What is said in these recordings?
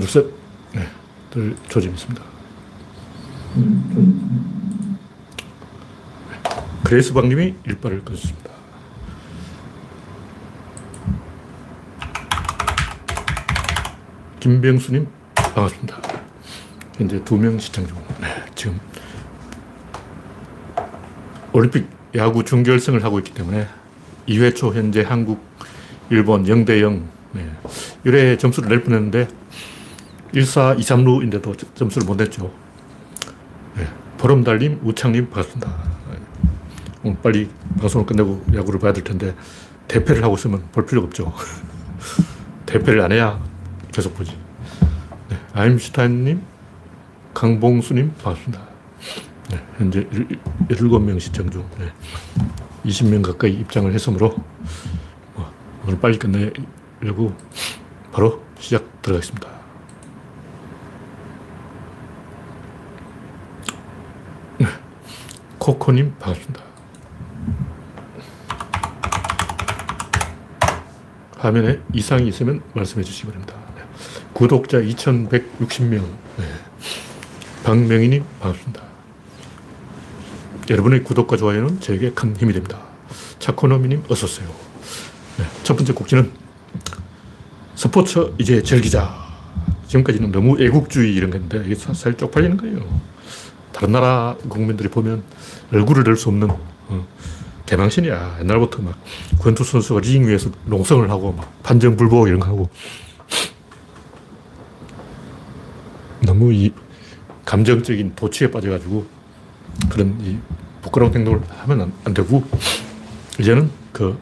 둘, 셋. 네, 들 조짐 있습니다. 그레이스 박님이 일발을 끊었습니다. 김병수님, 반갑습니다. 현재 두 명 시청 중. 네, 지금 올림픽 야구 준결승을 하고 있기 때문에 2회 초 현재 한국, 일본 0대 0. 네. 1회 점수를 낼 뻔했는데 1, 4, 2, 3루인데도 점수를 못 냈죠. 네. 보름달님, 우창님 반갑습니다. 네. 오늘 빨리 방송을 끝내고 야구를 봐야 될 텐데 대패를 하고 있으면 볼 필요가 없죠. 대패를 안 해야 계속 보지. 네. 아임슈타인님, 강봉수님 반갑습니다. 네. 현재 17명 시청 중 네. 20명 가까이 입장을 했으므로 뭐 오늘 빨리 끝내려고 바로 시작 들어가겠습니다. 네. 코코님 반갑습니다. 화면에 이상이 있으면 말씀해 주시기 바랍니다. 네. 구독자 2160명. 네. 박명희님 반갑습니다. 여러분의 구독과 좋아요는 저에게 큰 힘이 됩니다. 차코노미님 어서오세요. 네, 첫 번째 곡지는 스포츠 이제 즐기자. 지금까지는 너무 애국주의 이런 건데 이게 사실 쪽팔리는 거예요. 다른 나라 국민들이 보면 얼굴을 들수 없는 어, 개망신이야. 옛날부터 막 권투 선수가 링 위에서 농성을 하고 막 판정 불복 이런 거 하고 너무 이 감정적인 도취에 빠져가지고 그런 이 부끄러운 행동을 하면 안, 안 되고 이제는 그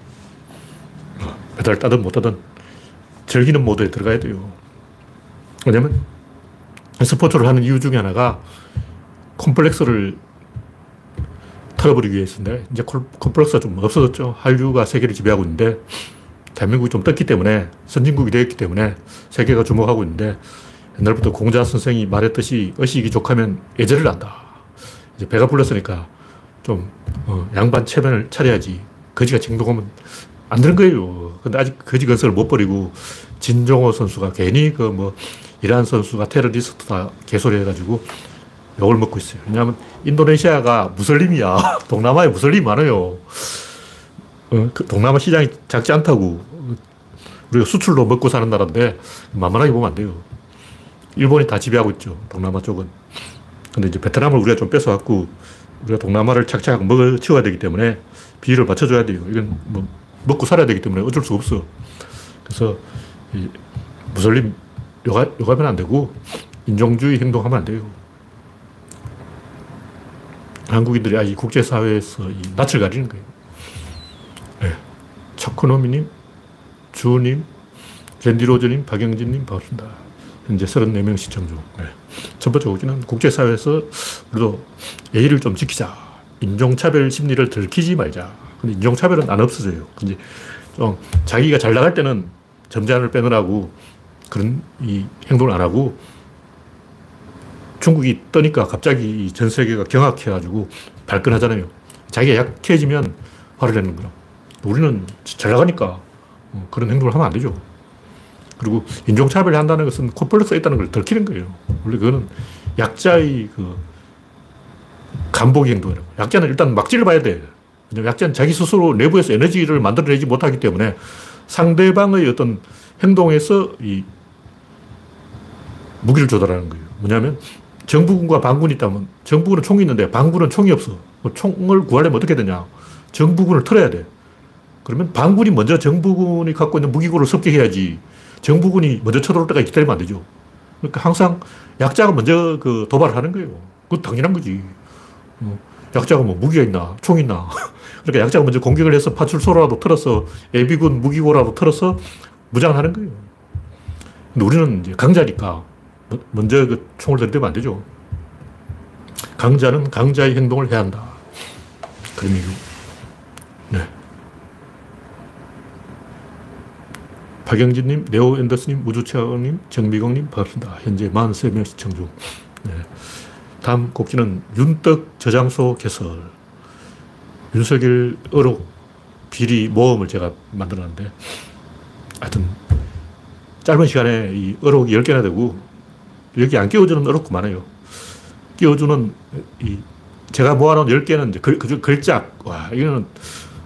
배달 따든 못 따든 즐기는 모드에 들어가야 돼요. 왜냐면 스포츠를 하는 이유 중에 하나가 콤플렉스를 털어버리기 위해서인데 이제 콤플렉스가 좀 없어졌죠. 한류가 세계를 지배하고 있는데 대한민국이 좀 떴기 때문에 선진국이 되었기 때문에 세계가 주목하고 있는데 옛날부터 공자 선생이 말했듯이 의식이 족하면 예절을 한다. 이제 배가 불렀으니까 좀 어, 양반 체면을 차려야지. 거지가 징동하면 안 되는 거예요. 근데 아직 거지 건설을 못 버리고 진종호 선수가 괜히 그 뭐 이란 선수가 테러리스트다 개소리 해가지고 욕을 먹고 있어요. 왜냐하면 인도네시아가 무슬림이야. 동남아에 무슬림이 많아요. 어, 그 동남아 시장이 작지 않다고. 우리가 수출로 먹고 사는 나라인데 만만하게 보면 안 돼요. 일본이 다 지배하고 있죠. 동남아 쪽은. 근데 이제 베트남을 우리가 좀 뺏어갖고 우리가 동남아를 착착 먹어 치워야 되기 때문에 비율을 맞춰줘야 돼요. 이건 뭐 먹고 살아야 되기 때문에 어쩔 수 없어. 그래서 이 무슬림 요가, 요가면 안 되고 인종주의 행동하면 안 돼요. 한국인들이 아직 국제사회에서 이 낯을 가리는 거예요. 네. 차코노미님, 주님, 랜디로저님, 박영진님 반갑습니다. 현재 34명 시청 중. 네. 첫 번째 곡기는 국제사회에서 우리도 예의를 좀 지키자. 인종차별 심리를 들키지 말자. 근데 인종차별은 안 없어져요. 근데 좀 자기가 잘 나갈 때는 점잖을 빼느라고 그런 이 행동을 안 하고 중국이 떠니까 갑자기 전 세계가 경악해가지고 발끈하잖아요. 자기가 약해지면 화를 내는 거라. 우리는 잘 나가니까 어, 그런 행동을 하면 안 되죠. 그리고 인종차별을 한다는 것은 콤플렉스가 있다는 걸 들키는 거예요. 원래 그거는 약자의 그 간복 행동이라고. 약자는 일단 막지를 봐야 돼. 약자는 자기 스스로 내부에서 에너지를 만들어내지 못하기 때문에 상대방의 어떤 행동에서 이 무기를 조달하는 거예요. 뭐냐면 정부군과 반군이 있다면 정부군은 총이 있는데 반군은 총이 없어. 뭐 총을 구하려면 어떻게 되냐. 정부군을 틀어야 돼. 그러면 반군이 먼저 정부군이 갖고 있는 무기고를 습격해야지 정부군이 먼저 쳐들어올 때까지 기다리면 안 되죠. 그러니까 항상 약자가 먼저 그 도발을 하는 거예요. 그건 당연한 거지. 어, 약자가 뭐 무기가 있나, 총 있나. 그러니까 약자가 먼저 공격을 해서 파출소라도 틀어서 예비군 무기고라도 틀어서 무장을 하는 거예요. 근데 우리는 이제 강자니까 먼저 그 총을 들이대면 안 되죠. 강자는 강자의 행동을 해야 한다. 그런 얘기고. 네. 박영진님, 네오 앤더스님, 우주체험님, 정미경님, 반갑습니다. 현재 43명 시청 중. 네. 다음 곡지는 윤떡 저장소 개설. 윤석열 의혹 비리 모험을 제가 만들었는데, 하여튼, 짧은 시간에 이 어록이 10개나 되고 여기 안 끼워주는 어록도 많아요. 끼워주는 이 제가 모아놓은 10개는 이제 글, 그 글짝. 와, 이거는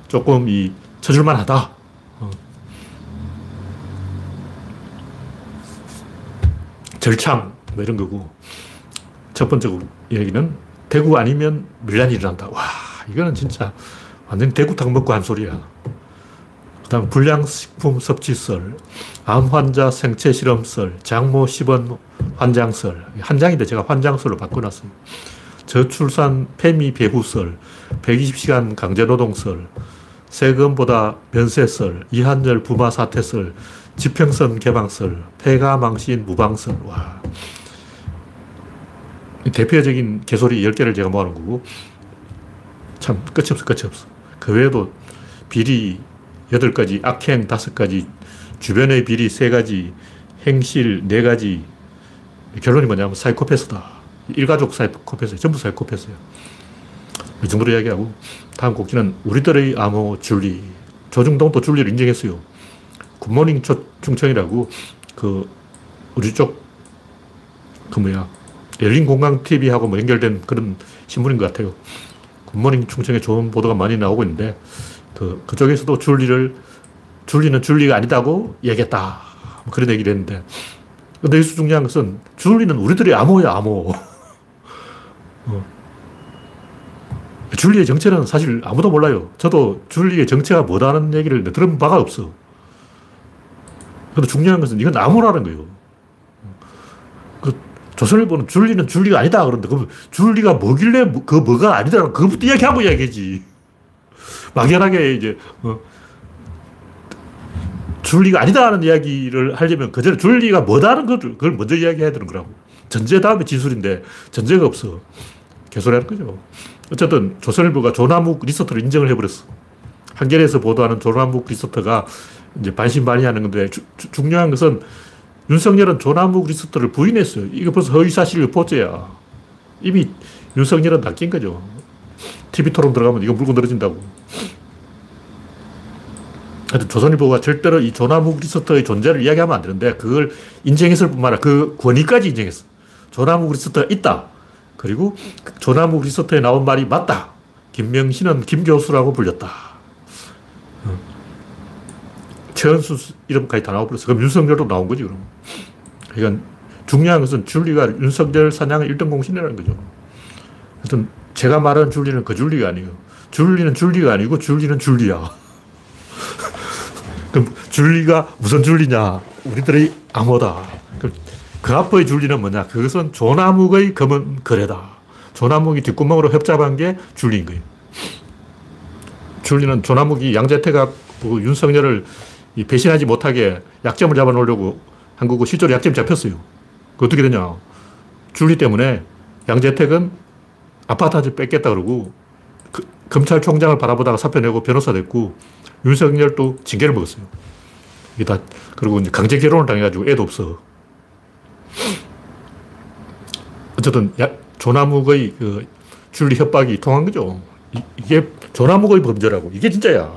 조금 이 쳐줄만 하다. 어. 절창, 뭐 이런 거고. 첫 번째 얘기는 대구 아니면 밀란이 일어난다. 와, 이거는 진짜 완전 대구탕 먹고 한 소리야. 그 다음 불량식품 섭취설, 암 환자 생체 실험설, 장모 10원 환장설. 한 장인데 제가 환장설로 바꿔놨어요. 저출산 폐미 배후설, 120시간 강제노동설, 세금보다 면세설, 이한열 부마 사태설, 지평선 개방설, 폐가 망신 무방설. 와. 대표적인 개소리 10개를 제가 모아놓은 거고, 참 끝이 없어, 끝이 없어. 그 외에도 비리 8가지, 악행 5가지, 주변의 비리 3가지, 행실 4가지. 결론이 뭐냐면 사이코패스다. 일가족 사이코패스, 전부 사이코패스예요. 이 정도로 이야기하고, 다음 곡지는 우리들의 암호 줄리. 조중동도 줄리를 인정했어요. 굿모닝 충청이라고, 그, 우리 쪽, 그 뭐야, 열린 공강 TV하고 뭐 연결된 그런 신문인 것 같아요. 굿모닝 충청에 좋은 보도가 많이 나오고 있는데, 그, 그쪽에서도 줄리를, 줄리는 줄리가 아니다고 얘기했다. 뭐 그런 얘기를 했는데, 근데 여기서 중요한 것은 줄리는 우리들의 암호야, 암호. 어. 줄리의 정체는 사실 아무도 몰라요. 저도 줄리의 정체가 뭐다는 얘기를 들은 바가 없어. 근데 중요한 것은 이건 암호라는 거예요. 그 조선일보는 줄리는 줄리가 아니다 그런데 그럼 줄리가 뭐길래 뭐, 그 뭐가 아니다 그것부터 이야기하고 이야기하지. 막연하게 이제 어, 줄리가 아니다는 이야기를 하려면 그 전에 줄리가 뭐다는 걸 그걸 먼저 이야기해야 되는 거라고. 전제 다음에 진술인데 전제가 없어. 개소리하는 거죠. 어쨌든 조선일보가 조나묵 리서트를 인정을 해버렸어. 한겨레에서 보도하는 조남욱 리스트가 이제 반신반의하는 건데 주, 주, 중요한 것은 윤석열은 조남욱 리스트를 부인했어요. 이거 벌써 허위사실 유포야. 이미 윤석열은 낚인 거죠. TV 토론 들어가면 이거 물고 늘어진다고. 하여튼 조선일보가 절대로 이 조남욱 리스트의 존재를 이야기하면 안 되는데 그걸 인정했을 뿐만 아니라 그 권위까지 인정했어. 조남욱 리스트가 있다. 그리고 조나무 리서트에 나온 말이 맞다. 김명신은 김교수라고 불렸다. 어. 최은수 이름까지 다 나와버렸어. 그럼 윤석열도 나온 거지, 그럼. 그러니까 중요한 것은 줄리가 윤석열 사냥의 1등 공신이라는 거죠. 하여튼 제가 말하는 줄리는 그 줄리가 아니에요. 줄리는 줄리가 아니고 줄리는 줄리야. 그럼 줄리가 무슨 줄리냐? 우리들의 암호다. 그 앞의 줄리는 뭐냐? 그것은 조나묵의 검은 거래다. 조나묵이 뒷구멍으로 협잡한 게 줄리인 거예요. 줄리는 조나묵이 양재태가 그 윤석열을 배신하지 못하게 약점을 잡아놓으려고 한 거고 실제로 약점 잡혔어요. 그 어떻게 되냐? 줄리 때문에 양재택은 아파트 한 뺏겠다 그러고 그, 검찰총장을 바라보다가 사표 내고 변호사 됐고 윤석열도 징계를 먹었어요. 이게 다 그리고 이제 강제 결혼을 당해가지고 애도 없어. 어쨌든 야, 조나묵의 그 줄리 협박이 통한 거죠. 이, 게 조나묵의 범죄라고. 이게 진짜야.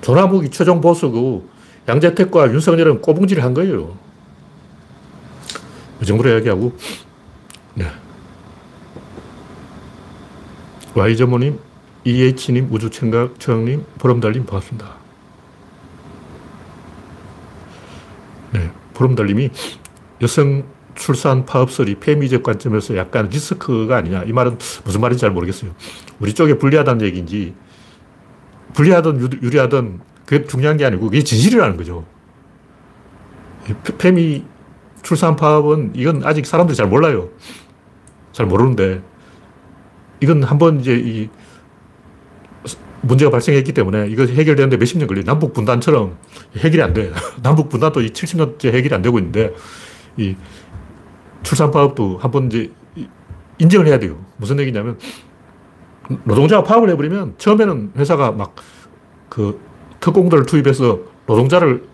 조나묵이 최종 보수고 양재택과 윤석열은 꼬붕질을 한 거예요. 이 정도로 이야기하고, 네. Y전모님, EH님, 우주청각 청님, 보름달님 반갑습니다. 네. 보름달님이 여성 출산 파업설이 페미적 관점에서 약간 리스크가 아니냐. 이 말은 무슨 말인지 잘 모르겠어요. 우리 쪽에 불리하다는 얘기인지, 불리하든 유리하든 그게 중요한 게 아니고 그게 진실이라는 거죠. 페미 출산 파업은 이건 아직 사람들이 잘 몰라요. 잘 모르는데, 이건 한번 이제 이 문제가 발생했기 때문에 이거 해결되는데 몇십 년 걸려요. 남북 분단처럼 해결이 안 돼. 남북 분단도 70년째 해결이 안 되고 있는데, 이 출산파업도 한번 이제 인정을 해야 돼요. 무슨 얘기냐면 노동자가 파업을 해버리면 처음에는 회사가 막 그 특공들을 투입해서 노동자를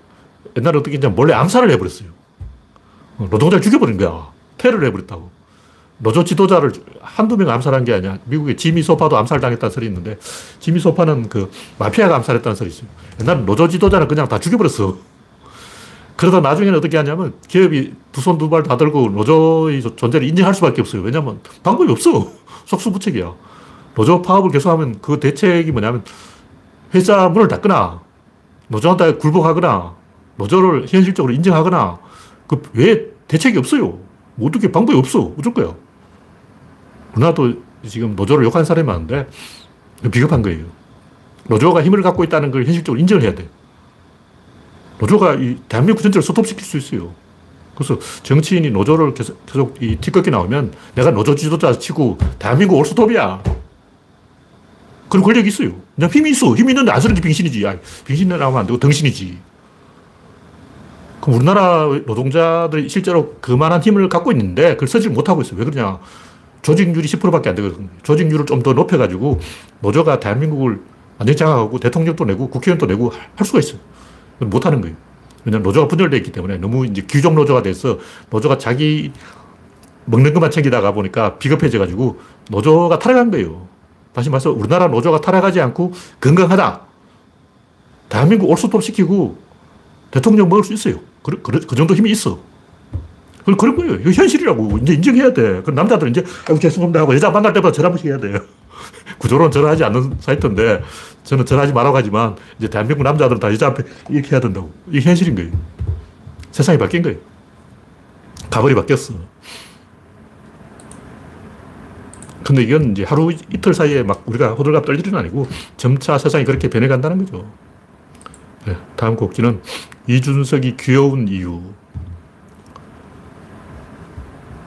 옛날에 어떻게 했냐면 몰래 암살을 해버렸어요. 어, 노동자를 죽여버린 거야. 테러를 해버렸다고. 노조 지도자를 한두 명 암살한 게 아니야. 미국의 지미 소파도 암살당했다는 소리 있는데 지미 소파는 그 마피아가 암살했다는 소리 있어요. 옛날에 노조 지도자는 그냥 다 죽여버렸어. 그러다 나중에는 어떻게 하냐면 기업이 두 손 두 발 다 들고 노조의 존재를 인정할 수밖에 없어요. 왜냐면 방법이 없어. 속수무책이야. 노조 파업을 계속하면 그 대책이 뭐냐면 회사 문을 닫거나 노조한테 굴복하거나 노조를 현실적으로 인정하거나 그 외에 대책이 없어요. 뭐 어떻게 방법이 없어. 어쩔 거야. 우리나라도 지금 노조를 욕하는 사람이 많은데 비겁한 거예요. 노조가 힘을 갖고 있다는 걸 현실적으로 인정을 해야 돼. 노조가 이 대한민국 전체를 스톱시킬 수 있어요. 그래서 정치인이 노조를 계속, 계속 이 티끌기 나오면 내가 노조 지도자 치고 대한민국 올스톱이야. 그런 권력이 있어요. 그냥 힘이 있어. 힘이 있는데 안 쓰는 게 빙신이지. 아, 빙신이라면 안 되고 덩신이지. 그럼 우리나라 노동자들이 실제로 그만한 힘을 갖고 있는데 그걸 쓰지 못하고 있어요. 왜 그러냐. 조직률이 10%밖에 안 되거든요. 조직률을 좀 더 높여가지고 노조가 대한민국을 완전히 장악하고 대통령도 내고 국회의원도 내고 할 수가 있어요. 못하는 거예요. 왜냐면 노조가 분열되어 있기 때문에 너무 이제 귀족 노조가 돼서 노조가 자기 먹는 것만 챙기다가 보니까 비겁해져가지고 노조가 타락한 거예요. 다시 말해서 우리나라 노조가 타락하지 않고 건강하다. 대한민국 올스톱 시키고 대통령 먹을 수 있어요. 그, 그, 그 정도 힘이 있어. 그, 그런 거예요. 이거 현실이라고. 이제 인정해야 돼. 그 남자들은 이제, 아이고, 죄송합니다 하고 여자 만날 때마다 전화 한번 해야 돼요. 구조로는 전화하지 않는 사이트인데 저는 전화하지 말라고 하지만 이제 대한민국 남자들은 다 여자 앞에 이렇게 해야 된다고. 이게 현실인 거예요. 세상이 바뀐 거예요. 가벌이 바뀌었어. 근데 이건 이제 하루 이틀 사이에 막 우리가 호들갑 떨 일은 아니고 점차 세상이 그렇게 변해간다는 거죠. 네, 다음 곡지는 이준석이 귀여운 이유.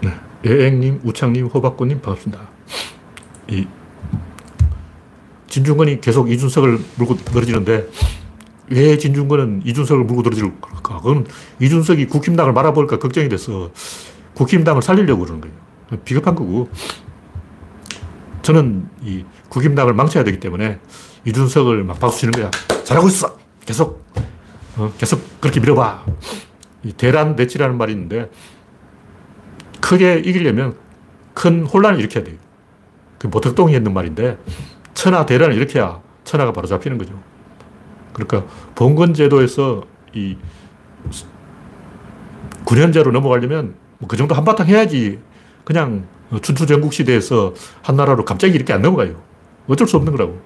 네, 예행님, 우창님, 호박꽃님 반갑습니다. 이 진중권이 계속 이준석을 물고 늘어지는데 왜 진중권은 이준석을 물고 늘어질까? 그건 이준석이 국힘당을 말아볼까 걱정이 돼서 국힘당을 살리려고 그러는 거예요. 비겁한 거고. 저는 이 국힘당을 망쳐야 되기 때문에 이준석을 막 박수 치는 거야. 잘하고 있어! 계속, 어, 계속 그렇게 밀어봐. 이 대란 내치라는 말이 있는데 크게 이기려면 큰 혼란을 일으켜야 돼요. 그 모택동이 했는 말인데 천하 대란을 해야 천하가 바로 잡히는 거죠. 그러니까 봉건 제도에서 이 9년제로 넘어가려면 뭐그 정도 한바탕 해야지 그냥 춘추 전국 시대에서 한 나라로 갑자기 이렇게 안 넘어가요. 어쩔 수 없는 거라고.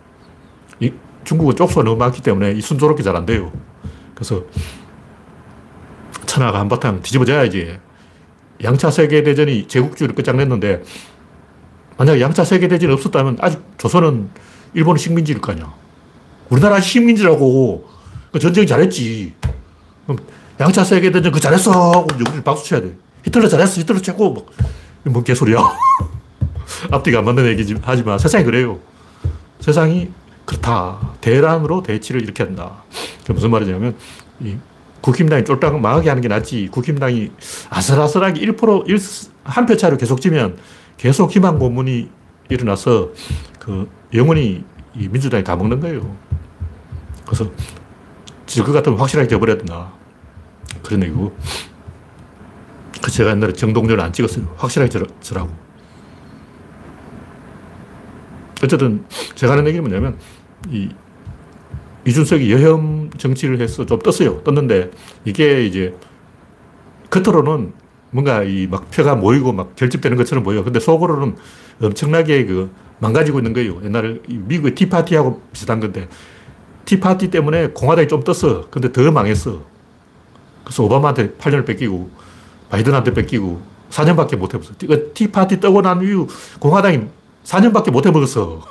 이 중국은 쪽수가 너무 많기 때문에 이 순조롭게 잘 안 돼요. 그래서 천하가 한바탕 뒤집어져야지. 양차 세계대전이 제국주의를 끝장냈는데 만약 양차 세계대전이 없었다면 아직 조선은 일본의 식민지일 거 아니야. 우리나라 식민지라고. 그 전쟁 잘했지. 양차 세계대전 그 잘했어. 우리 박수 쳐야 돼. 히틀러 잘했어. 히틀러 최고. 뭐, 뭔 개소리야. 앞뒤가 안 맞는 얘기지 하지만 세상이 그래요. 세상이 그렇다. 대란으로 대치를. 그 무슨 말이냐면, 이 국힘당이 쫄딱 망하게 하는 게 낫지. 국힘당이 아슬아슬하게 1%, 1, 한표 차로 계속 지면 계속 희망 고문이 일어나서 그 영원히 이 민주당이 다 먹는 거예요. 그래서 질것 같으면 확실하게 져버려야 된다. 그런 얘기고. 그 제가 옛날에 정동전을 안 찍었어요. 확실하게 절, 절하고. 어쨌든 제가 하는 얘기는 뭐냐면 이 이준석이 여혐 정치를 해서 좀 떴어요. 떴는데 이게 이제 겉으로는 뭔가 이 막 표가 모이고 막 결집되는 것처럼 보여. 근데 속으로는 엄청나게 그 망가지고 있는 거예요. 옛날에 미국의 티파티하고 비슷한 건데 티파티 때문에 공화당이 좀 떴어. 근데 더 망했어. 그래서 오바마한테 8년을 뺏기고 바이든한테 뺏기고 4년밖에 못 해먹었어. 그 티파티 떠고 난 이후 공화당이 4년밖에 못 해먹었어.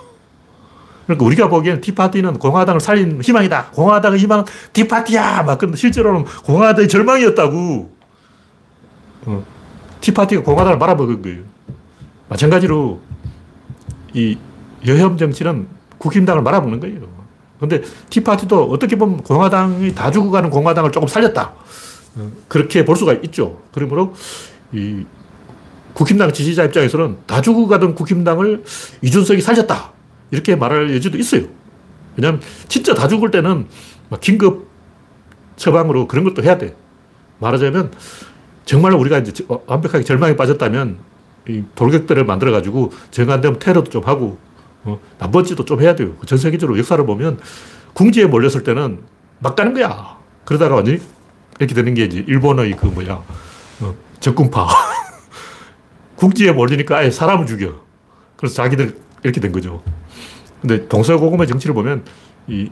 그러니까 우리가 보기에는 티파티는 공화당을 살린 희망이다. 공화당의 희망은 티파티야. 막 근데 실제로는 공화당의 절망이었다고. 어. 티파티가 공화당을 말아먹은 거예요. 마찬가지로 이 여혐 정치는 국힘당을 말아먹는 거예요. 근데 티파티도 어떻게 보면 공화당이 다 죽어가는 공화당을 조금 살렸다. 어, 그렇게 볼 수가 있죠. 그러므로 이 국힘당 지지자 입장에서는 다 죽어가던 국힘당을 이준석이 살렸다. 이렇게 말할 여지도 있어요. 왜냐하면 진짜 다 죽을 때는 긴급 처방으로 그런 것도 해야 돼. 말하자면 정말 우리가 이제 완벽하게 절망에 빠졌다면 이 돌격들을 만들어가지고 정안 되면 테러도 좀 하고 어, 나머지도 좀 해야 돼요. 전 세계적으로 역사를 보면 궁지에 몰렸을 때는 막 가는 거야. 그러다가 완전히 이렇게 되는 게 이제 일본의 그 뭐야, 어, 적군파. 국지에 몰리니까 아예 사람을 죽여. 그래서 자기들 이렇게 된 거죠. 근데 동서고금의 정치를 보면 이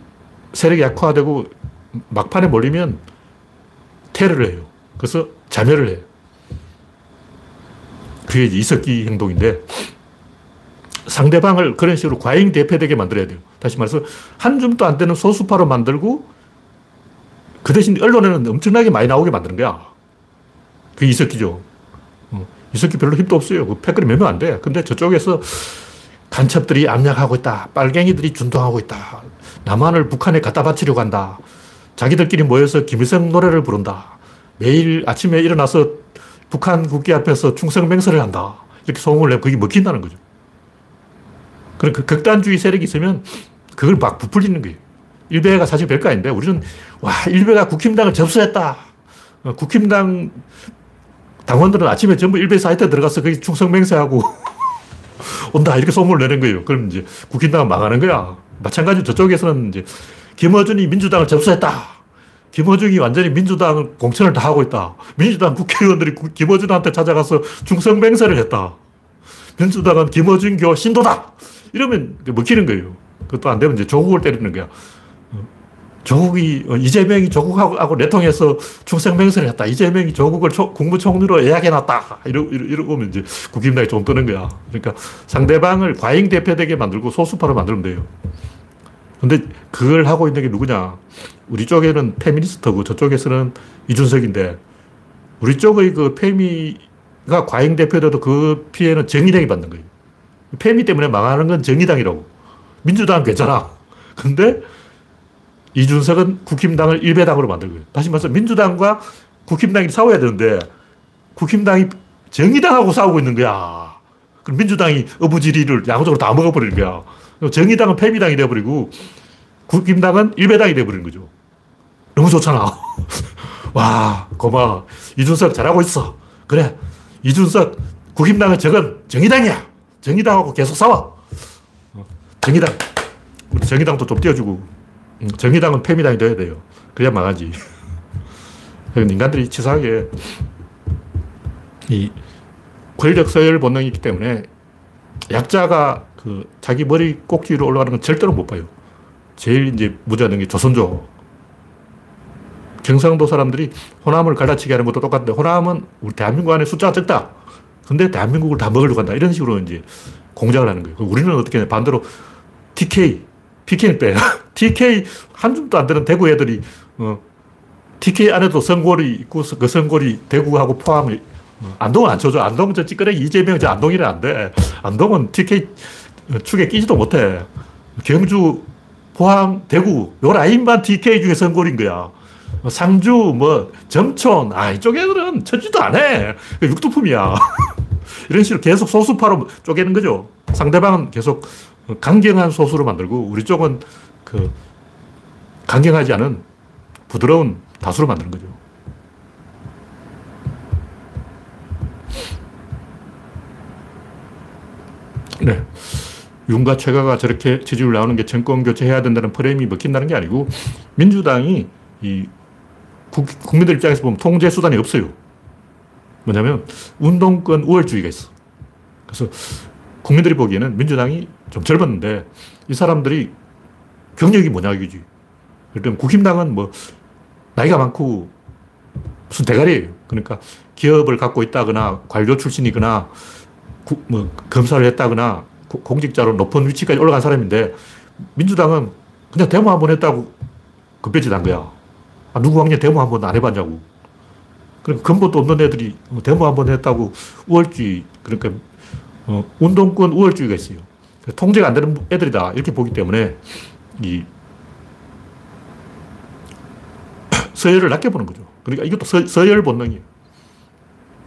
세력이 약화되고 막판에 몰리면 테러를 해요. 그래서 자멸을 해요. 그게 이석기 행동인데 상대방을 그런 식으로 과잉 대표되게 만들어야 돼요. 다시 말해서 한 줌도 안 되는 소수파로 만들고 그 대신 언론에는 엄청나게 많이 나오게 만드는 거야. 그게 이석기죠. 어, 이석기 별로 힘도 없어요. 그 패거리 몇명 안 돼. 근데 저쪽에서 간첩들이 압력하고 있다. 빨갱이들이 준동하고 있다. 남한을 북한에 갖다 바치려고 한다. 자기들끼리 모여서 김일성 노래를 부른다. 매일 아침에 일어나서 북한 국기 앞에서 충성 맹세를 한다. 이렇게 소문을 내면 그게 먹힌다는 거죠. 그런 그 극단주의 세력이 있으면 그걸 막 부풀리는 거예요. 일베가 사실 별거 아닌데 우리는 와, 일베가 국힘당을 접수했다. 어, 국힘당 당원들은 아침에 전부 일베 사이트에 들어가서 거기 충성 맹세하고 온다. 이렇게 소문을 내는 거예요. 그럼 이제 국힘당은 망하는 거야. 마찬가지로 저쪽에서는 이제 김어준이 민주당을 접수했다. 김어준이 완전히 민주당 공천을 다 하고 있다. 민주당 국회의원들이 김어준한테 찾아가서 충성맹세를 했다. 민주당은 김어준교 신도다. 이러면 먹히는 거예요. 그것도 안 되면 이제 조국을 때리는 거야. 조국이, 어, 이재명이 조국하고 내통해서 충성맹세를 했다. 이재명이 조국을 초, 국무총리로 예약해놨다. 이러, 이러, 이러고 면 이제 국힘당이 좀 뜨는 거야. 그러니까 상대방을 과잉 대표되게 만들고 소수파로 만들면 돼요. 근데 그걸 하고 있는 게 누구냐. 우리 쪽에는 페미니스트고 저쪽에서는 이준석인데 우리 쪽의 그 페미가 과잉 대표돼도 그 피해는 정의당이 받는 거예요. 페미 때문에 망하는 건 정의당이라고. 민주당은 괜찮아. 근데 이준석은 국힘당을 일배당으로 만들 거예요. 다시 말해서 민주당과 국힘당이 싸워야 되는데 국힘당이 정의당하고 싸우고 있는 거야. 그럼 민주당이 어부지리를 양쪽으로 다 먹어버리는 거야. 정의당은 패미당이 돼버리고 국힘당은 일배당이 돼버리는 거죠. 너무 좋잖아. 와, 고마워. 이준석 잘하고 있어. 그래. 이준석, 국힘당은 적은 정의당이야. 정의당하고 계속 싸워. 정의당. 정의당도 좀 띄워주고. 음, 정의당은 패미당이 돼야 돼요. 그래야 망하지. 인간들이 치사하게 이 권력 서열 본능이 있기 때문에 약자가 그 자기 머리 꼭지로 올라가는 건 절대로 못 봐요. 제일 이제 무자는 게 조선조. 경상도 사람들이 호남을 갈라치게 하는 것도 똑같은데 호남은 우리 대한민국 안에 숫자가 적다. 근데 대한민국을 다 먹으려고 한다. 이런 식으로 이제 공작을 하는 거예요. 우리는 어떻게 해? 반대로 TK, PK는 빼. TK 한 줌도 안 되는 대구 애들이, 어, TK 안에도 선골이 있고 그 선골이 대구하고 포함을, 어, 안동은 안 쳐줘. 안동은 저 찌끄레기 이재명 저 안동이라 안 돼. 안동은 TK 축에 끼지도 못해. 경주, 포항, 대구, 요 라인만 TK 중에 선골인 거야. 상주, 뭐, 정촌, 아, 이쪽 애들은 쳐지도 안 해. 육두품이야. 이런 식으로 계속 소수파로 쪼개는 거죠. 상대방은 계속 강경한 소수로 만들고, 우리 쪽은 그, 강경하지 않은 부드러운 다수로 만드는 거죠. 네. 윤과 최가가 저렇게 지지율 나오는 게 정권 교체해야 된다는 프레임이 먹힌다는 게 아니고 민주당이 이 국, 민들 입장에서 보면 통제 수단이 없어요. 뭐냐면 운동권 우월주의가 있어. 그래서 국민들이 보기에는 민주당이 좀 젊었는데 이 사람들이 경력이 뭐냐 이거지. 그러면 국힘당은 뭐 나이가 많고 무슨 대가리예요. 그러니까 기업을 갖고 있다거나 관료 출신이거나 구, 뭐 검사를 했다거나 공직자로 높은 위치까지 올라간 사람인데 민주당은 그냥 데모 한 번 했다고 급배지 난 거야. 아, 누구 왕년 데모 한 번 안 해봤냐고. 그러니까 근본도 없는 애들이 데모 한 번 했다고 우월주의, 그러니까 어, 운동권 우월주의가 있어요. 통제가 안 되는 애들이다. 이렇게 보기 때문에 이 서열을 낮게 보는 거죠. 그러니까 이것도 서, 서열 본능이에요.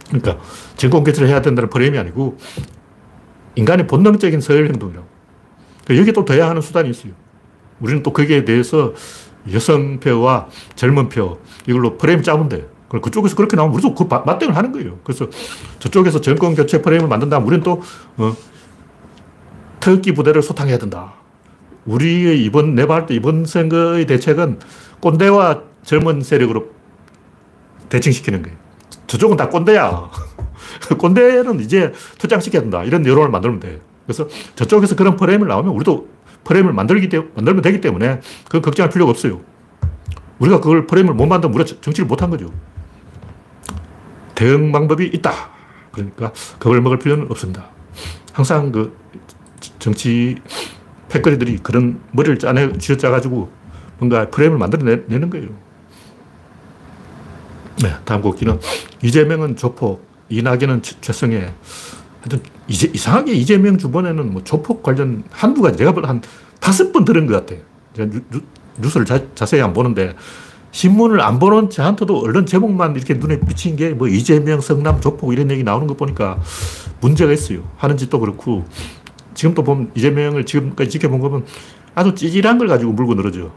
그러니까 정권 개최를 해야 된다는 프레임이 아니고 인간의 본능적인 서열 행동이라고. 그러니까 여기 또 돼야 하는 수단이 있어요. 우리는 또 거기에 대해서 여성표와 젊은표 이걸로 프레임 짜면 돼요. 그쪽에서 그렇게 나오면 우리도 그 맞대응을 하는 거예요. 그래서 저쪽에서 정권 교체 프레임을 만든다면 우리는 또 어, 특기 부대를 소탕해야 된다. 우리의 이번 때 이번 선거의 대책은 꼰대와 젊은 세력으로 대칭시키는 거예요. 저쪽은 다 꼰대야. 꼰대는 이제 퇴장시켜야 된다. 이런 여론을 만들면 돼. 그래서 저쪽에서 그런 프레임을 나오면 우리도 프레임을 만들기 때, 만들면 되기 때문에 그 걱정할 필요가 없어요. 우리가 그걸 프레임을 못 만들면 우리가 정치를 못 한 거죠. 대응 방법이 있다. 그러니까 겁을 먹을 필요는 없습니다. 항상 그 정치 패거리들이 그런 머리를 짜내, 쥐어짜가지고 뭔가 프레임을 만들어내는 거예요. 네, 다음 곡기는 이재명은 조폭, 이낙연은 최성애. 하여튼 이제 이상하게 이재명 주변에는 뭐 조폭 관련 한두 가지 내가 한 다섯 번 들은 것 같아요. 뉴스를 자, 자세히 안 보는데 신문을 안 보는 저한테도 언론 제목만 이렇게 눈에 비친 게 뭐 이재명, 성남, 조폭 이런 얘기 나오는 거 보니까 문제가 있어요. 하는 짓도 그렇고 지금도 보면 이재명을 지금까지 지켜본 거면 아주 찌질한 걸 가지고 물고 늘어져.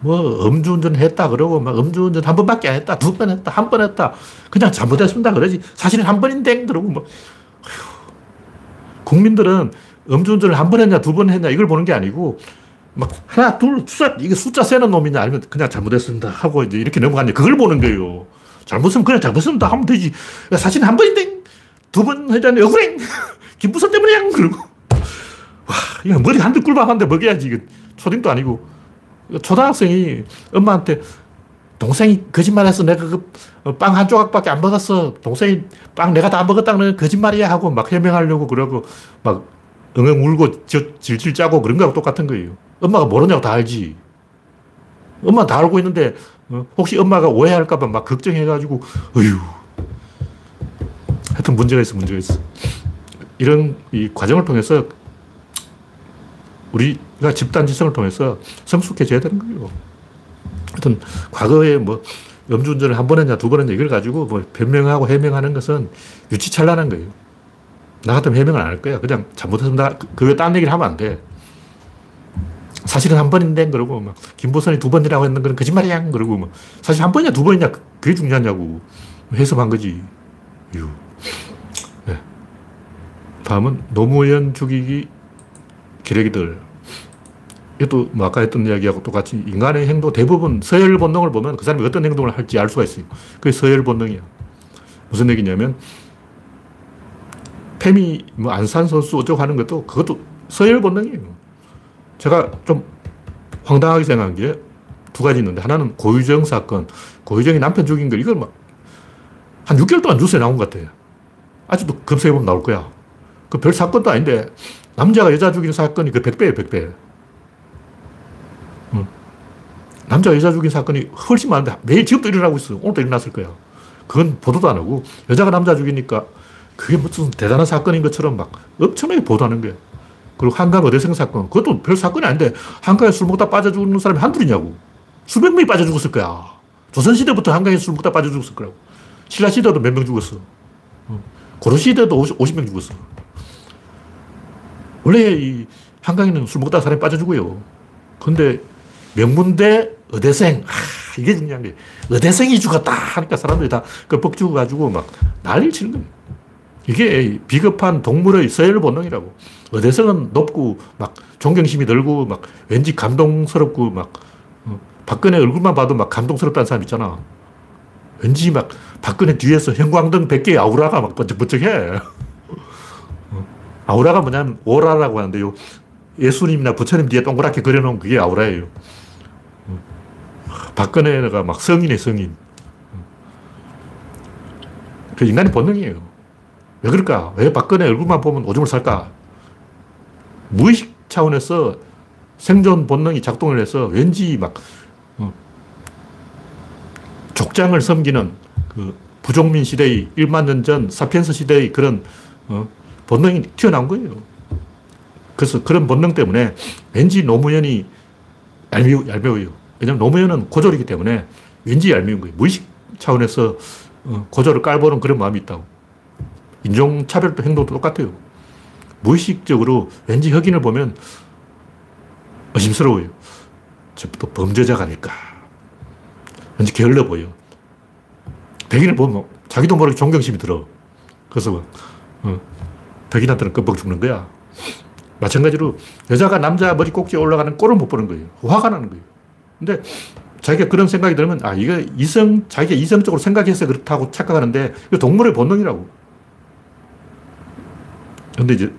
뭐 음주운전 했다 그러고 막 음주운전 한 번밖에 안 했다 두 번 했다 한 번 했다. 그냥 잘못했습니다 그러지. 사실은 한 번인데 그러고 뭐. 국민들은 음주운전을 한 번 했냐 두 번 했냐 이걸 보는 게 아니고 막 하나 둘 숫자 이게 숫자 세는 놈이냐 아니면 그냥 잘못했습니다 하고 이제 이렇게 넘어가냐 그걸 보는 거예요. 잘못은 그냥 잘못했습니다 하면 되지. 사실은 한 번인데 두 번 했잖아요 억울해. 김부선 때문이야. 그러고 와 이거 머리 한대 꿀밤한데 먹여야지 이거 초딩도 아니고 초등학생이 엄마한테 동생이 거짓말해서 내가 그 빵 한 조각밖에 안 먹었어. 동생이 빵 내가 다 먹었다는 거짓말이야 하고 막 해명하려고 그러고 막 응응 울고 질질 짜고 그런 거하고 똑같은 거예요. 엄마가 모르냐고 다 알지. 엄마 다 알고 있는데 어, 혹시 엄마가 오해할까봐 막 걱정해가지고 어휴. 하여튼 문제가 있어, 문제가 있어. 이런 이 과정을 통해서 우리가 집단 지성을 통해서 성숙해져야 되는 거예요. 하여튼, 과거에 뭐, 음주운전을 한 번 했냐, 두 번 했냐, 이걸 가지고 뭐, 변명하고 해명하는 것은 유치찬란한 거예요. 나 같으면 해명을 안 할 거야. 그냥 잘못했습니다. 그, 그딴 얘기를 하면 안 돼. 사실은 한 번인데, 그러고, 막, 김보선이 두 번이라고 했는 건 거짓말이야. 그러고, 뭐, 사실 한 번이냐, 두 번이냐, 그게 중요하냐고. 해석한 거지. 유. 네. 다음은 노무현 죽이기 기레기들. 이것도 뭐 아까 했던 이야기하고 똑같이 인간의 행동 대부분 서열 본능을 보면 그 사람이 어떤 행동을 할지 알 수가 있어요. 그게 서열 본능이야. 무슨 얘기냐면 페미 뭐 안산 선수 어쩌고 하는 것도 그것도 서열 본능이에요. 제가 좀 황당하게 생각한 게 두 가지 있는데 하나는 고유정 사건. 고유정이 남편 죽인 걸 이걸 막 한 6개월 동안 뉴스에 나온 것 같아요. 아직도 검색해보면 나올 거야. 그 별 사건도 아닌데 남자가 여자 죽인 사건이 그 100배예요, 100배. 응. 남자가 여자 죽인 사건이 훨씬 많은데 매일 지금도 일어나고 있어요. 오늘도 일어났을 거야. 그건 보도도 안 하고 여자가 남자 죽이니까 그게 무슨 대단한 사건인 것처럼 막 엄청나게 보도하는 거야. 그리고 한강 어대생 사건. 그것도 별 사건이 아닌데 한강에 술 먹다 빠져 죽는 사람이 한둘이냐고. 수백 명이 빠져 죽었을 거야. 조선시대부터 한강에 술 먹다 빠져 죽었을 거라고. 신라시대도 몇 명 죽었어. 고려시대도 50, 50명 죽었어. 원래 이 한강에는 술 먹다가 사람이 빠져주고요. 근데 명문대 의대생, 아, 이게 중요한 게 의대생이 죽었다 하니까 사람들이 다그 뻑 죽어 가지고 막 난리를 치는 거예요. 이게 비겁한 동물의 서열 본능이라고. 의대생은 높고 막 존경심이 들고 막 왠지 감동스럽고 막 어, 박근혜 얼굴만 봐도 막 감동스럽다는 사람 있잖아. 왠지 막 박근혜 뒤에서 형광등 100개의 아우라가 막 번쩍번쩍해. 아우라가 뭐냐면 오라라고 하는데 요. 예수님이나 부처님 뒤에 동그랗게 그려놓은 그게 아우라예요. 박근혜가 막 성인의 성인. 그 인간의 본능이에요. 왜 그럴까? 왜 박근혜 얼굴만 보면 오줌을 살까? 무의식 차원에서 생존 본능이 작동을 해서 왠지 막 어, 족장을 섬기는 그 부족민 시대의 1만 년 전 사피엔스 시대의 그런 어, 본능이 튀어나온 거예요. 그래서 그런 본능 때문에 왠지 노무현이 얄미워, 얄미워요. 왜냐면 노무현은 고졸이기 때문에 왠지 얄미운 거예요. 무의식 차원에서 어, 고졸을 깔보는 그런 마음이 있다고. 인종차별도 행동도 똑같아요. 무의식적으로 왠지 흑인을 보면 의심스러워요. 저또 범죄자가 아닐까. 왠지 게을러 보여. 백인을 보면 자기도 모르게 존경심이 들어. 그래서 어, 백인한테는 끔뻑 죽는 거야. 마찬가지로 여자가 남자 머리 꼭지에 올라가는 꼴을 못 보는 거예요. 화가 나는 거예요. 근데 자기가 그런 생각이 들면, 아, 이거 이성, 자기가 이성적으로 생각해서 그렇다고 착각하는데, 이거 동물의 본능이라고. 근데 이제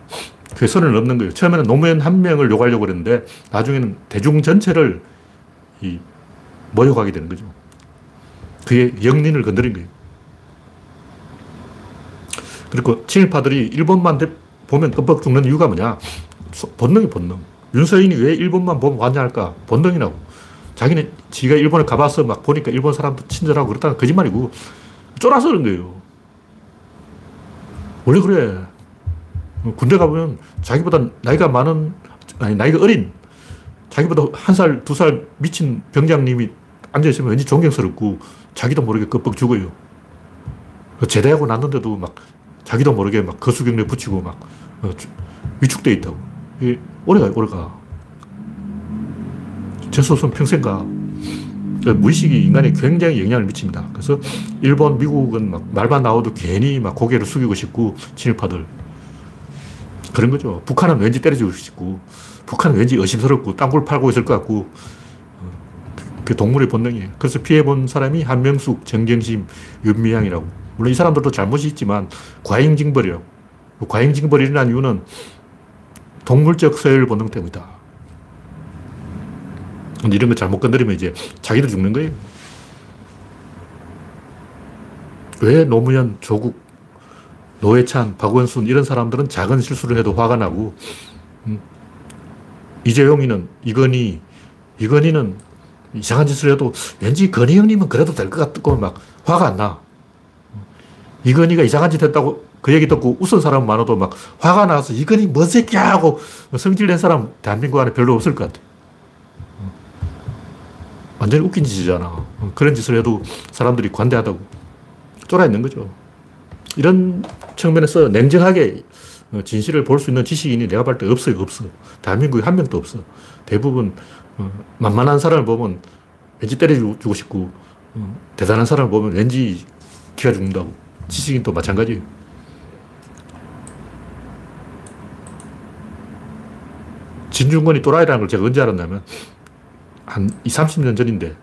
그 선을 넘는 거예요. 처음에는 노무현 한 명을 욕하려고 그랬는데, 나중에는 대중 전체를 이 모욕하게 되는 거죠. 그의 영린을 건드린 거예요. 그리고 친일파들이 일본만 보면 끔뻑 죽는 이유가 뭐냐? 본능이 본능. 윤서인이 왜 일본만 보면 환장할까? 본능이라고. 자기는 지가 일본에 가봐서 막 보니까 일본 사람도 친절하고 그렇다는 거짓말이고 쫄아서 그런 거예요. 원래 그래. 군대 가보면 자기보다 나이가 많은, 아니, 나이가 어린, 자기보다 한 살, 두 살 미친 병장님이 앉아있으면 왠지 존경스럽고 자기도 모르게 끄뻑 죽어요. 제대하고 났는데도 막 자기도 모르게 막 거수경례 붙이고 막 어, 위축돼 있다고. 이게 오래가, 오래가. 재수 없으면 평생 가. 그러니까 무의식이 인간에 굉장히 영향을 미칩니다. 그래서 일본, 미국은 막 말만 나와도 괜히 막 고개를 숙이고 싶고, 친일파들. 그런 거죠. 북한은 왠지 때려주고 싶고, 북한은 왠지 의심스럽고, 땅굴 팔고 있을 것 같고, 어, 그 동물의 본능이에요. 그래서 피해본 사람이 한명숙, 정경심, 윤미향이라고. 물론 이 사람들도 잘못이 있지만, 과잉징벌이라고. 과잉징벌이 일어난 이유는 동물적 서열 본능 때문이다. 근데 이런 거 잘못 건드리면 이제 자기들 죽는 거예요. 왜 노무현, 조국, 노회찬, 박원순 이런 사람들은 작은 실수를 해도 화가 나고 음, 이재용이는 이건희, 이건희는 이상한 짓을 해도 왠지 건희 형님은 그래도 될 것 같고 막 화가 안 나. 이건희가 이상한 짓 했다고 그 얘기 듣고 웃은 사람 많아도 막 화가 나서 이건희 뭔 새끼야 하고 성질낸 사람 대한민국 안에 별로 없을 것 같아. 완전히 웃긴 짓이잖아. 그런 짓을 해도 사람들이 관대하다고 쫄아 있는 거죠. 이런 측면에서 냉정하게 진실을 볼 수 있는 지식인이 내가 볼 때 없어요, 없어. 대한민국에 한 명도 없어. 대부분 어, 만만한 사람을 보면 왠지 때려주고 싶고, 어, 대단한 사람을 보면 왠지 기가 죽는다고. 지식인도 마찬가지예요. 진중권이 또라이라는 걸 제가 언제 알았냐면, 한 20, 30년 전인데,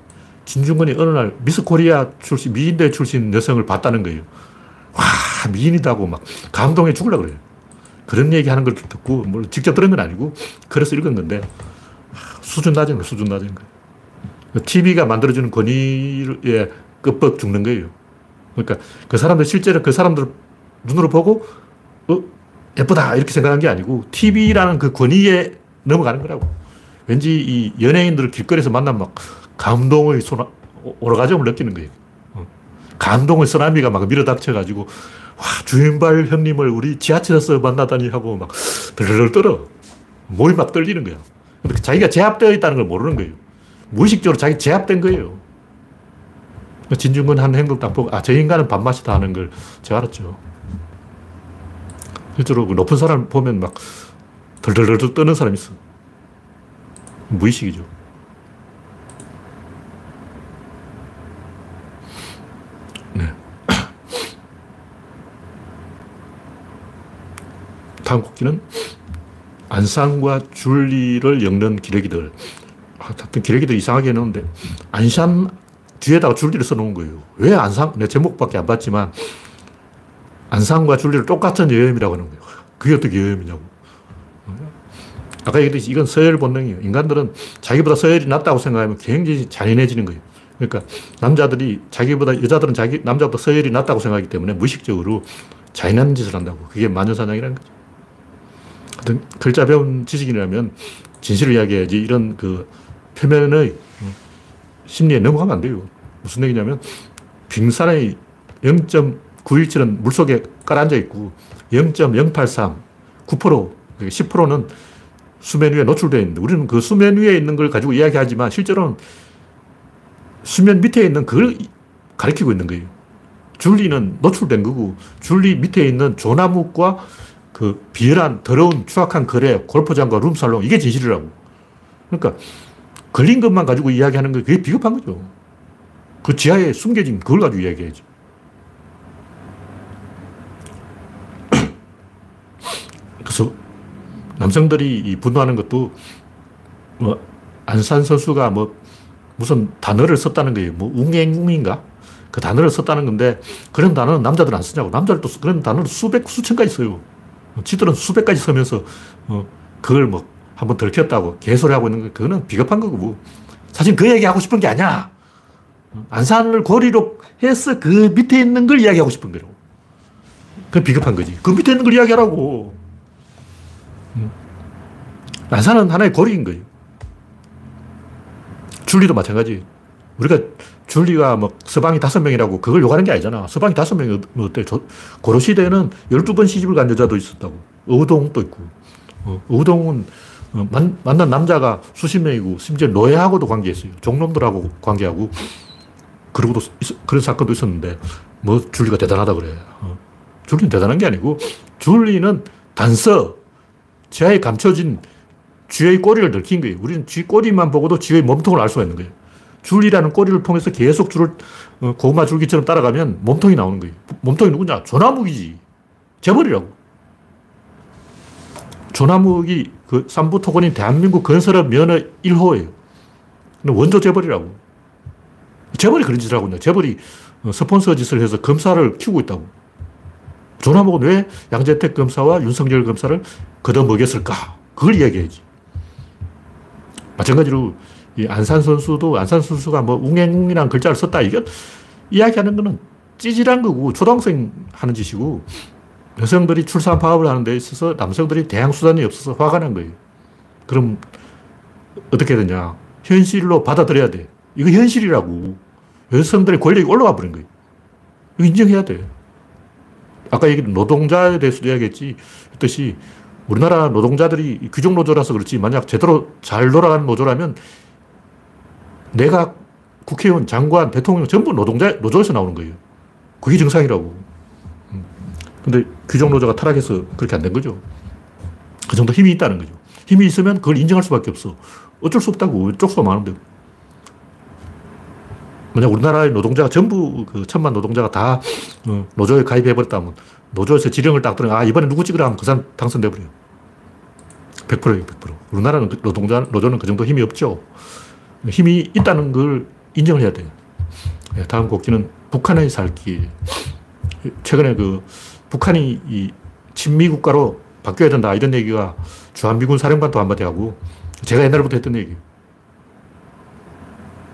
진중권이 어느 날 미스 코리아 출신, 미인대 출신 여성을 봤다는 거예요. 와, 미인이다고 막 감동해 죽으려고 그래요. 그런 얘기 하는 걸 듣고, 뭐 직접 들은 건 아니고, 그래서 읽은 건데, 수준 낮은 거 수준 낮은 거 TV가 만들어주는 권위에 끄뻑 죽는 거예요. 그러니까 그 사람들 실제로 그 사람들 눈으로 보고, 어, 예쁘다. 이렇게 생각한 게 아니고, TV라는 그 권위에 넘어가는 거라고. 왠지 이 연예인들을 길거리에서 만나면 막 감동의 소나, 오라가즘을 느끼는 거예요. 어. 감동의 쓰나미가 막 밀어닥쳐가지고, 와, 주인발 형님을 우리 지하철에서 만나다니 하고 막 덜덜 떨어. 몸이 막 떨리는 거야. 자기가 제압되어 있다는 걸 모르는 거예요. 무의식적으로 자기 제압된 거예요. 진중권 한 행동 딱 보고, 아, 저 인간은 밥맛이다 하는 걸 제가 알았죠. 실제로 그 높은 사람 보면 막 덜덜덜 떠는 사람이 있어. 무의식이죠. 네. 다음 곡기는 안산과 줄리를 엮는 기레기들. 하여튼 기레기들 이상하게 해놓는데, 안산 뒤에다가 줄리를 써놓은 거예요. 왜 안산? 내 제목밖에 안 봤지만, 안산과 줄리를 똑같은 여염이라고 하는 거예요. 그게 어떻게 여염이냐고. 아까 얘기했듯이 이건 서열 본능이에요. 인간들은 자기보다 서열이 낮다고 생각하면 굉장히 잔인해지는 거예요. 그러니까 남자들이 자기보다, 여자들은 자기, 남자보다 서열이 낮다고 생각하기 때문에 무의식적으로 잔인한 짓을 한다고. 그게 마녀사냥이라는 거죠. 글자 배운 지식이라면 진실을 이야기해야지 이런 그 표면의 심리에 넘어가면 안 돼요. 무슨 얘기냐면 빙산의 0.917은 물속에 깔아앉아 있고 0.083, 9%, 10%는 수면 위에 노출되어 있는데 우리는 그 수면 위에 있는 걸 가지고 이야기하지만 실제로는 수면 밑에 있는 그걸 가리키고 있는 거예요. 줄리는 노출된 거고 줄리 밑에 있는 조나무과 그 비열한 더러운 추악한 거래, 골프장과 룸살롱 이게 진실이라고. 그러니까 걸린 것만 가지고 이야기하는 거 그게 비겁한 거죠. 그 지하에 숨겨진 그걸 가지고 이야기해야지. 그래서 남성들이 분노하는 것도 뭐 안산 선수가 뭐 무슨 단어를 썼다는 거예요. 뭐 웅행웅인가? 그 단어를 썼다는 건데 그런 단어는 남자들은 안 쓰냐고. 남자들도 그런 단어를 수백, 수천 가지 써요. 지들은 수백 가지 쓰면서 어, 그걸 뭐 한번 들켰다고 개소리 하고 있는 거 그거는 비겁한 거고. 뭐. 사실 그 얘기 하고 싶은 게 아니야. 안산을 고리로 해서 그 밑에 있는 걸 이야기하고 싶은 거라고. 그 비겁한 거지. 그 밑에 있는 걸 이야기하라고. 안산은 하나의 고리인 거예요. 줄리도 마찬가지. 우리가 줄리가 뭐 서방이 다섯 명이라고 그걸 욕하는 게 아니잖아. 서방이 다섯 명이 뭐 어때? 고려시대에는 12번 시집을 간 여자도 있었다고. 의동도 있고. 어, 의동은 어, 만, 만난 남자가 수십 명이고 심지어 노예하고도 관계했어요. 종놈들하고 관계하고. 그러고도 있, 그런 사건도 있었는데 뭐 줄리가 대단하다 그래. 어. 줄리는 대단한 게 아니고 줄리는 단서, 지하에 감춰진 쥐의 꼬리를 들킨 거예요. 우리는 쥐 꼬리만 보고도 쥐의 몸통을 알 수가 있는 거예요. 줄이라는 꼬리를 통해서 계속 줄을 어, 고구마 줄기처럼 따라가면 몸통이 나오는 거예요. 몸통이 누구냐? 조나묵이지. 재벌이라고. 조나묵이 그 삼부 토건인 대한민국 건설업 면허 1호예요. 원조 재벌이라고. 재벌이 그런 짓을 하고 있냐. 재벌이 어, 스폰서 짓을 해서 검사를 키우고 있다고. 조나묵은 왜 양재택 검사와 윤석열 검사를 걷어먹였을까? 그걸 이야기해야지. 마찬가지로 이 안산 선수도 안산 선수가 뭐 웅행웅이라는 글자를 썼다. 이건 이야기하는 거는 찌질한 거고 초등생 하는 짓이고 여성들이 출산 파업을 하는 데 있어서 남성들이 대항 수단이 없어서 화가 난 거예요. 그럼 어떻게 되냐. 현실로 받아들여야 돼. 이거 현실이라고. 여성들의 권력이 올라가 버린 거예요. 이거 인정해야 돼. 아까 얘기한 노동자에 대해서도 이야기했지. 했듯이 우리나라 노동자들이 귀족 노조라서 그렇지 만약 제대로 잘 돌아가는 노조라면 내가 국회의원, 장관, 대통령 전부 노동자, 노조에서 나오는 거예요. 그게 정상이라고. 음. 근데 규정 노조가 타락해서 그렇게 안 된 거죠. 그 정도 힘이 있다는 거죠. 힘이 있으면 그걸 인정할 수밖에 없어. 어쩔 수 없다고. 쪽수가 많은데. 만약 우리나라의 노동자가 전부 그 천만 노동자가 다 어, 노조에 가입해버렸다면 노조에서 지령을 딱 들으면 아, 이번에 누구 찍으라 하면 그 사람 당선돼 버려요. 100%예요, 100%. 우리나라는 그 노동자, 노조는 그 정도 힘이 없죠. 힘이 있다는 걸 인정을 해야 돼요. 예, 다음 곡지는 북한의 살기. 최근에 그 북한이 이 친미 국가로 바뀌어야 된다 이런 얘기가 주한미군 사령관도 한마디 하고 제가 옛날부터 했던 얘기.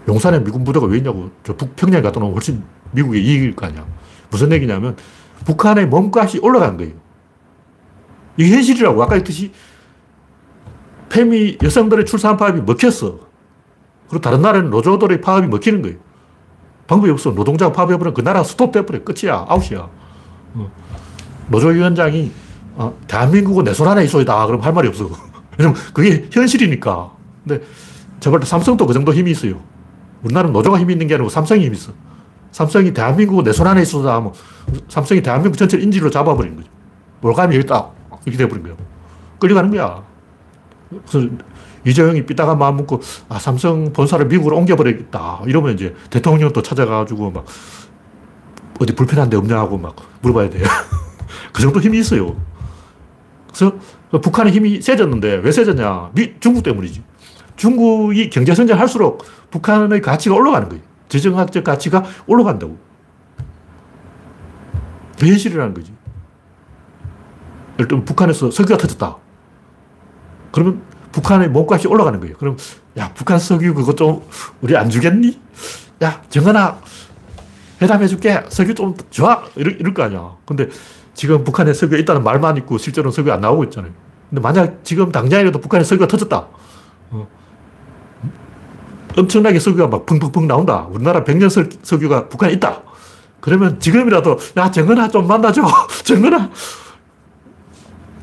용산에 미군 부대가 왜 있냐고. 저 북평양에 갔다 놓으면 훨씬 미국의 이익일 거 아니야. 무슨 얘기냐면 북한의 몸값이 올라간 거예요. 이게 현실이라고. 아까 했듯이 페미 여성들의 출산 파업이 먹혔어. 그리고 다른 나라는 노조들의 파업이 먹히는 거예요. 방법이 없어. 노동자가 파업해버리면 그 나라 스톱돼버려. 끝이야. 아웃이야. 어. 노조위원장이 어, 대한민국은 내 손 안에 있어이다. 그럼 할 말이 없어. 왜냐면 그게 현실이니까. 근데 저번 삼성도 그 정도 힘이 있어요. 우리나라는 노조가 힘이 있는 게 아니고 삼성이 힘이 있어. 삼성이 대한민국은 내 손 안에 있어다 하면 삼성이 대한민국 전체를 인질로 잡아버리는 거죠. 몰감이 여기 딱 이렇게 돼버린 거예요. 끌려가는 거야. 그래서 이재용이 삐딱한 마음 먹고, 아, 삼성 본사를 미국으로 옮겨버리겠다. 이러면 이제 대통령 또 찾아가지고 막, 어디 불편한 데 없냐 하고 막 물어봐야 돼요. 그 정도 힘이 있어요. 그래서 북한의 힘이 세졌는데 왜 세졌냐? 미, 중국 때문이지. 중국이 경제 성장할수록 북한의 가치가 올라가는 거예요. 재정학적 가치가 올라간다고. 그 현실이라는 거지. 일단 북한에서 석유가 터졌다. 그러면 북한의 몸값이 올라가는 거예요. 그럼, 야, 북한 석유 그거 좀 우리 안 주겠니? 야, 정은아, 회담해 줄게. 석유 좀 줘. 이럴, 이럴 거 아니야. 근데 지금 북한에 석유가 있다는 말만 있고 실제로는 석유 안 나오고 있잖아요. 근데 만약 지금 당장이라도 북한에 석유가 터졌다. 어. 엄청나게 석유가 막 펑펑펑 나온다. 우리나라 백년 석유가 북한에 있다. 그러면 지금이라도, 야, 정은아 좀 만나줘. 정은아.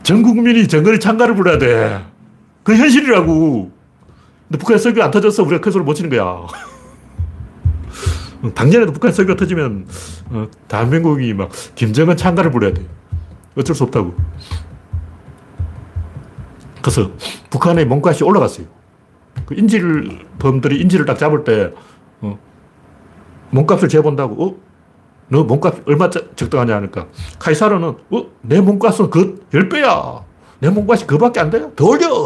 전 국민이 정은이 창가를 불러야 돼. 그 현실이라고. 근데 북한 석유 안 터졌어. 우리가 큰 소리 못 치는 거야. 당연히도 북한 석유가 터지면 어, 대한민국이 막 김정은 창가를 불러야 돼. 어쩔 수 없다고. 그래서 북한의 몸값이 올라갔어요. 그 인질 범들이 인질을 딱 잡을 때 어, 몸값을 재본다고 어? 너 몸값 얼마 적당하냐 하니까 카이사르는 어? 내 몸값은 그 10배야. 내 몸값이 그밖에 안 돼? 더 올려!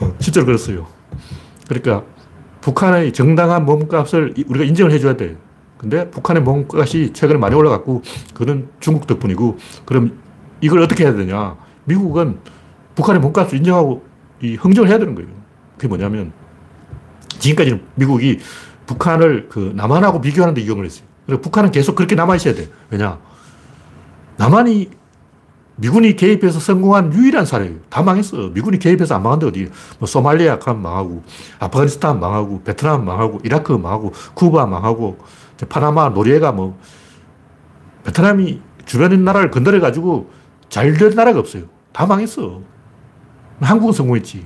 어, 실제로 그랬어요. 그러니까 북한의 정당한 몸값을 우리가 인정을 해줘야 돼. 근데 북한의 몸값이 최근에 많이 올라갔고, 그는 중국 덕분이고, 그럼 이걸 어떻게 해야 되냐. 미국은 북한의 몸값을 인정하고 이 흥정을 해야 되는 거예요. 그게 뭐냐면, 지금까지는 미국이 북한을 그 남한하고 비교하는 데 이용을 했어요. 그래서 북한은 계속 그렇게 남아있어야 돼. 왜냐? 남한이 미군이 개입해서 성공한 유일한 사례예요. 다 망했어. 미군이 개입해서 안 망한 데 어디. 뭐 소말리아 가 망하고, 아프가니스탄 망하고, 베트남 망하고, 이라크 망하고, 쿠바 망하고, 파나마, 노리에가 뭐, 베트남이 주변 의 나라를 건드려 가지고 잘된 나라가 없어요. 다 망했어. 한국은 성공했지.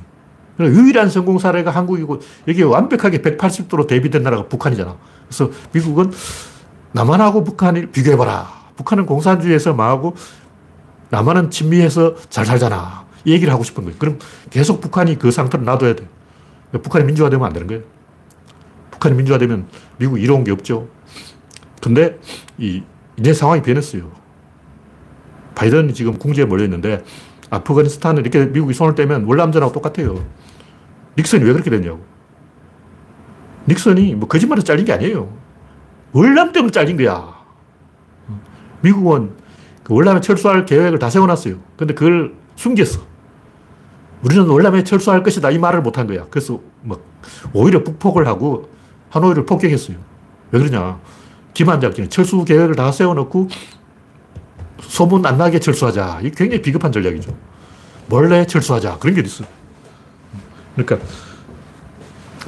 유일한 성공 사례가 한국이고, 여기 완벽하게 180도로 대비된 나라가 북한이잖아. 그래서 미국은 남한하고 북한을 비교해봐라. 북한은 공산주의에서 망하고 남한은 친미해서 잘 살잖아. 이 얘기를 하고 싶은 거예요. 그럼 계속 북한이 그 상태로 놔둬야 돼. 북한이 민주화되면 안 되는 거예요. 북한이 민주화되면 미국 이로운 게 없죠. 근데 이, 이제 상황이 변했어요. 바이든이 지금 궁지에 몰려 있는데 아프가니스탄을 이렇게 미국이 손을 떼면 월남전하고 똑같아요. 닉슨이 왜 그렇게 됐냐고. 닉슨이 뭐 거짓말로 잘린 게 아니에요. 월남 때문에 잘린 거야. 미국은 그 월남에 철수할 계획을 다 세워놨어요. 근데 그걸 숨겼어. 우리는 월남에 철수할 것이다. 이 말을 못한 거야. 그래서 막 오히려 북폭을 하고 하노이를 폭격했어요. 왜 그러냐. 김한장군이 철수 계획을 다 세워놓고 소문 안 나게 철수하자. 이게 굉장히 비겁한 전략이죠. 몰래 철수하자. 그런 게 있어. 그러니까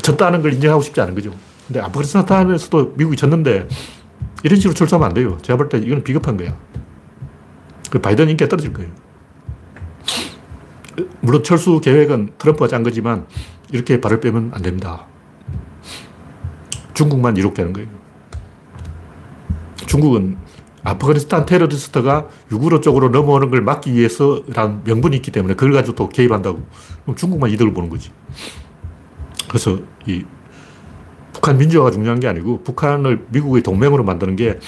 졌다는 걸 인정하고 싶지 않은 거죠. 근데 아프가니스탄에서도 미국이 졌는데 이런 식으로 철수하면 안 돼요. 제가 볼 때 이건 비겁한 거야. 그 바이든 인기가 떨어질 거예요. 물론 철수 계획은 트럼프가 짠 거지만 이렇게 발을 빼면 안 됩니다. 중국만 이롭게 하는 거예요. 중국은 아프가니스탄 테러리스트가 유구로 쪽으로 넘어오는 걸 막기 위해서란 명분이 있기 때문에 그걸 가지고 또 개입한다고. 그럼 중국만 이득을 보는 거지. 그래서 이 북한 민주화가 중요한 게 아니고 북한을 미국의 동맹으로 만드는 게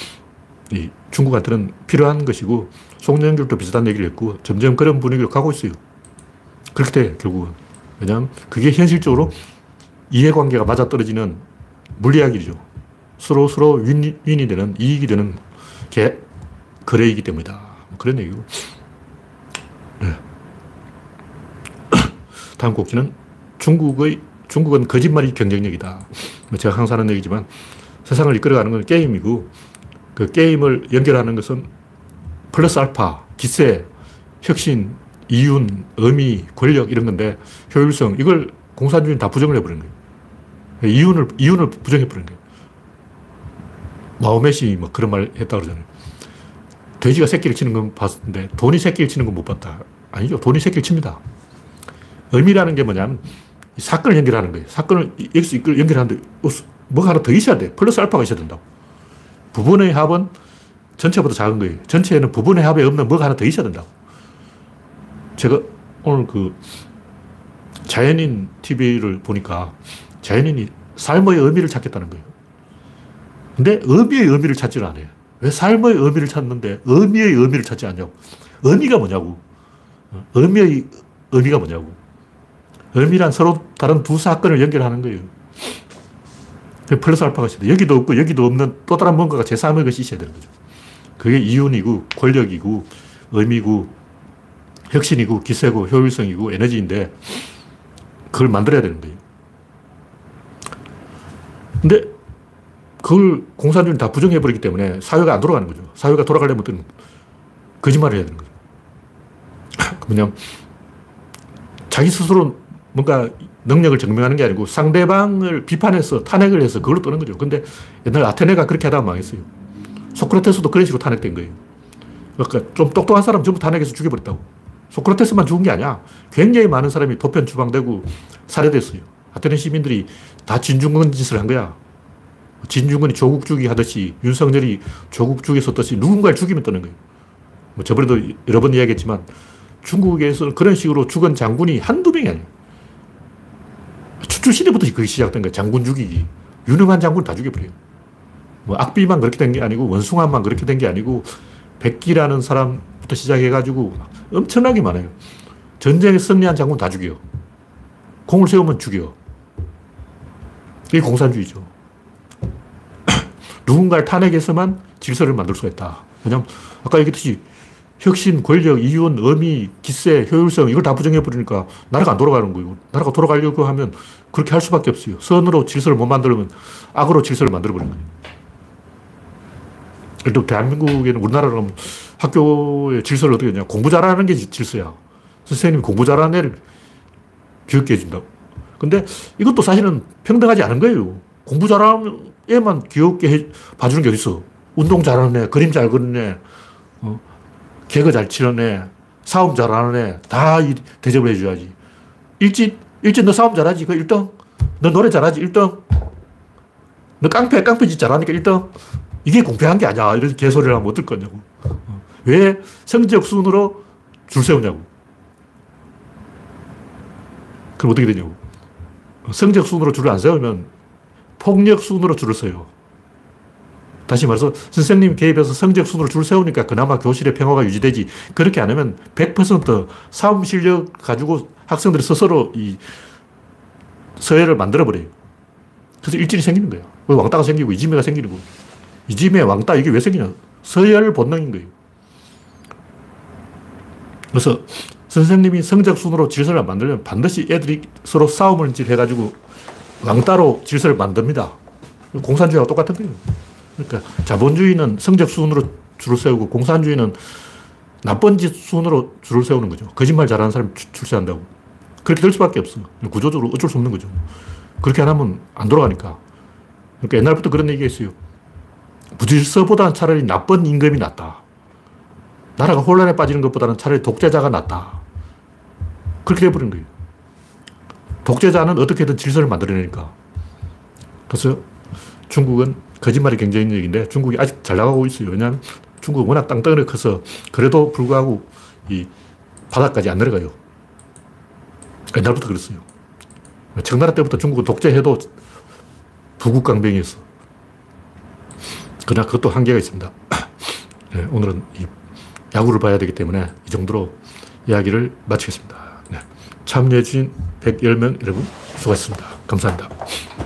이 중국한테는 필요한 것이고 송영길도 비슷한 얘기를 했고 점점 그런 분위기로 가고 있어요. 그렇게 돼 결국은. 왜냐하면 그게 현실적으로 이해관계가 맞아떨어지는 물리학이죠. 서로 서로 윈, 윈이 되는 이익이 되는 개, 거래이기 때문이다. 뭐 그런 얘기고. 네. 다음 곡지는 중국의 중국은 거짓말이 경쟁력이다. 뭐 제가 항상 하는 얘기지만 세상을 이끌어가는 건 게임이고 그 게임을 연결하는 것은 플러스 알파, 기세, 혁신, 이윤, 의미, 권력 이런 건데 효율성 이걸 공산주의는 다 부정을 해버린 거예요. 이윤을, 이윤을 부정해버린 거예요. 마오메시 뭐 그런 말 했다 그러잖아요. 돼지가 새끼를 치는 건 봤는데 돈이 새끼를 치는 건 못 봤다. 아니죠. 돈이 새끼를 칩니다. 의미라는 게 뭐냐면 사건을 연결하는 거예요. 사건을 여기서 연결하는데 뭐가 하나 더 있어야 돼. 플러스 알파가 있어야 된다고. 부분의 합은 전체보다 작은 거예요. 전체에는 부분의 합에 없는 뭐가 하나 더 있어야 된다고. 제가 오늘 그 자연인 TV를 보니까 자연인이 삶의 의미를 찾겠다는 거예요. 근데 의미의 의미를 찾지를 않아요. 왜 삶의 의미를 찾는데 의미의 의미를 찾지 않냐고. 의미가 뭐냐고. 의미의 의미가 뭐냐고. 의미란 서로 다른 두 사건을 연결하는 거예요. 플러스 알파가 있어야 돼. 여기도 없고 여기도 없는 또 다른 뭔가가 제3의 것이 있어야 되는 거죠. 그게 이윤이고 권력이고 의미고 혁신이고 기세고 효율성이고 에너지인데 그걸 만들어야 되는 거예요. 근데 그걸 공산주의는 다 부정해버리기 때문에 사회가 안 돌아가는 거죠. 사회가 돌아가려면 거짓말을 해야 되는 거죠. 뭐냐 자기 스스로 뭔가 능력을 증명하는 게 아니고 상대방을 비판해서 탄핵을 해서 그걸로 뜨는 거죠. 근데 옛날 아테네가 그렇게 하다가 망했어요. 소크라테스도 그런 식으로 탄핵된 거예요. 그러니까 좀 똑똑한 사람 전부 탄핵해서 죽여버렸다고. 소크라테스만 죽은 게 아니야. 굉장히 많은 사람이 도편 추방되고 살해됐어요. 아테네 시민들이 다 진중권 짓을 한 거야. 진중권이 조국 죽이 하듯이 윤석열이 조국 죽이 섰듯이 누군가를 죽이면 뜨는 거예요. 뭐 저번에도 여러 번 이야기했지만 중국에서는 그런 식으로 죽은 장군이 한두 명이 아니에요. 추출 시대부터 그게 시작된 거예요. 장군 죽이기. 유능한 장군 다 죽여버려요. 뭐 악비만 그렇게 된 게 아니고 원숭아만 그렇게 된 게 아니고 백기라는 사람부터 시작해가지고 엄청나게 많아요. 전쟁에 승리한 장군 다 죽여. 공을 세우면 죽여. 이게 공산주의죠. 누군가를 탄핵해서만 질서를 만들 수가 있다. 왜냐면 아까 얘기했듯이 혁신, 권력, 이윤, 의미, 기세, 효율성 이걸 다 부정해버리니까 나라가 안 돌아가는 거예요. 나라가 돌아가려고 하면 그렇게 할 수밖에 없어요. 선으로 질서를 못 만들면 악으로 질서를 만들어버리는 거예요. 들어 대한민국에는 우리나라는 학교의 질서를 어떻게 했냐. 공부 잘하는 게 질서야. 선생님이 공부 잘하는 애를 교육해 해준다고. 근데 이것도 사실은 평등하지 않은 거예요. 공부 잘하는 애만 귀엽게 해, 봐주는 게 어딨어. 운동 잘하는 애, 그림 잘 그리는 애, 어, 개그 잘 치는 애, 싸움 잘하는 애, 다 대접을 해줘야지. 일진, 일진 너 싸움 잘하지? 그 1등. 너 노래 잘하지? 1등. 너 깡패, 깡패짓 잘하니까 1등. 이게 공평한 게 아니야. 이런 개소리를 하면 어떨 거냐고. 왜 성적 순으로 줄 세우냐고. 그럼 어떻게 되냐고. 성적 순으로 줄을 안 세우면 폭력 순으로 줄을 서요. 다시 말해서 선생님 개입해서 성적 순으로 줄 세우니까 그나마 교실의 평화가 유지되지. 그렇게 안 하면 100% 싸움 실력 가지고 학생들이 스스로 이 서해를 만들어버려요. 그래서 일진이 생기는 거예요. 왕따가 생기고 이지매가 생기는. 이지매, 왕따 이게 왜 생기냐. 서열 본능인 거예요. 그래서 선생님이 성적 순으로 질서를 만들면 반드시 애들이 서로 싸움을 해가지고 왕따로 질서를 만듭니다. 공산주의하고 똑같은 거예요. 그러니까 자본주의는 성적 순으로 줄을 세우고 공산주의는 나쁜 짓 순으로 줄을 세우는 거죠. 거짓말 잘하는 사람 출세한다고. 그렇게 될 수밖에 없어. 구조적으로 어쩔 수 없는 거죠. 그렇게 안 하면 안 돌아가니까. 그러니까 옛날부터 그런 얘기가 있어요. 부질서보다는 차라리 나쁜 임금이 낫다. 나라가 혼란에 빠지는 것보다는 차라리 독재자가 낫다. 그렇게 돼버린 거예요. 독재자는 어떻게든 질서를 만들어내니까. 그래서 중국은 거짓말이 경쟁력인데 중국이 아직 잘 나가고 있어요. 왜냐하면 중국은 워낙 땅덩어리 커서 그래도 불구하고 이 바닥까지 안 내려가요. 옛날부터 그랬어요. 청나라 때부터 중국은 독재해도 부국강병이었어. 그러나 그것도 한계가 있습니다. 네, 오늘은 야구를 봐야 되기 때문에 이 정도로 이야기를 마치겠습니다. 네. 참여해주신 110명 여러분 수고하셨습니다. 감사합니다.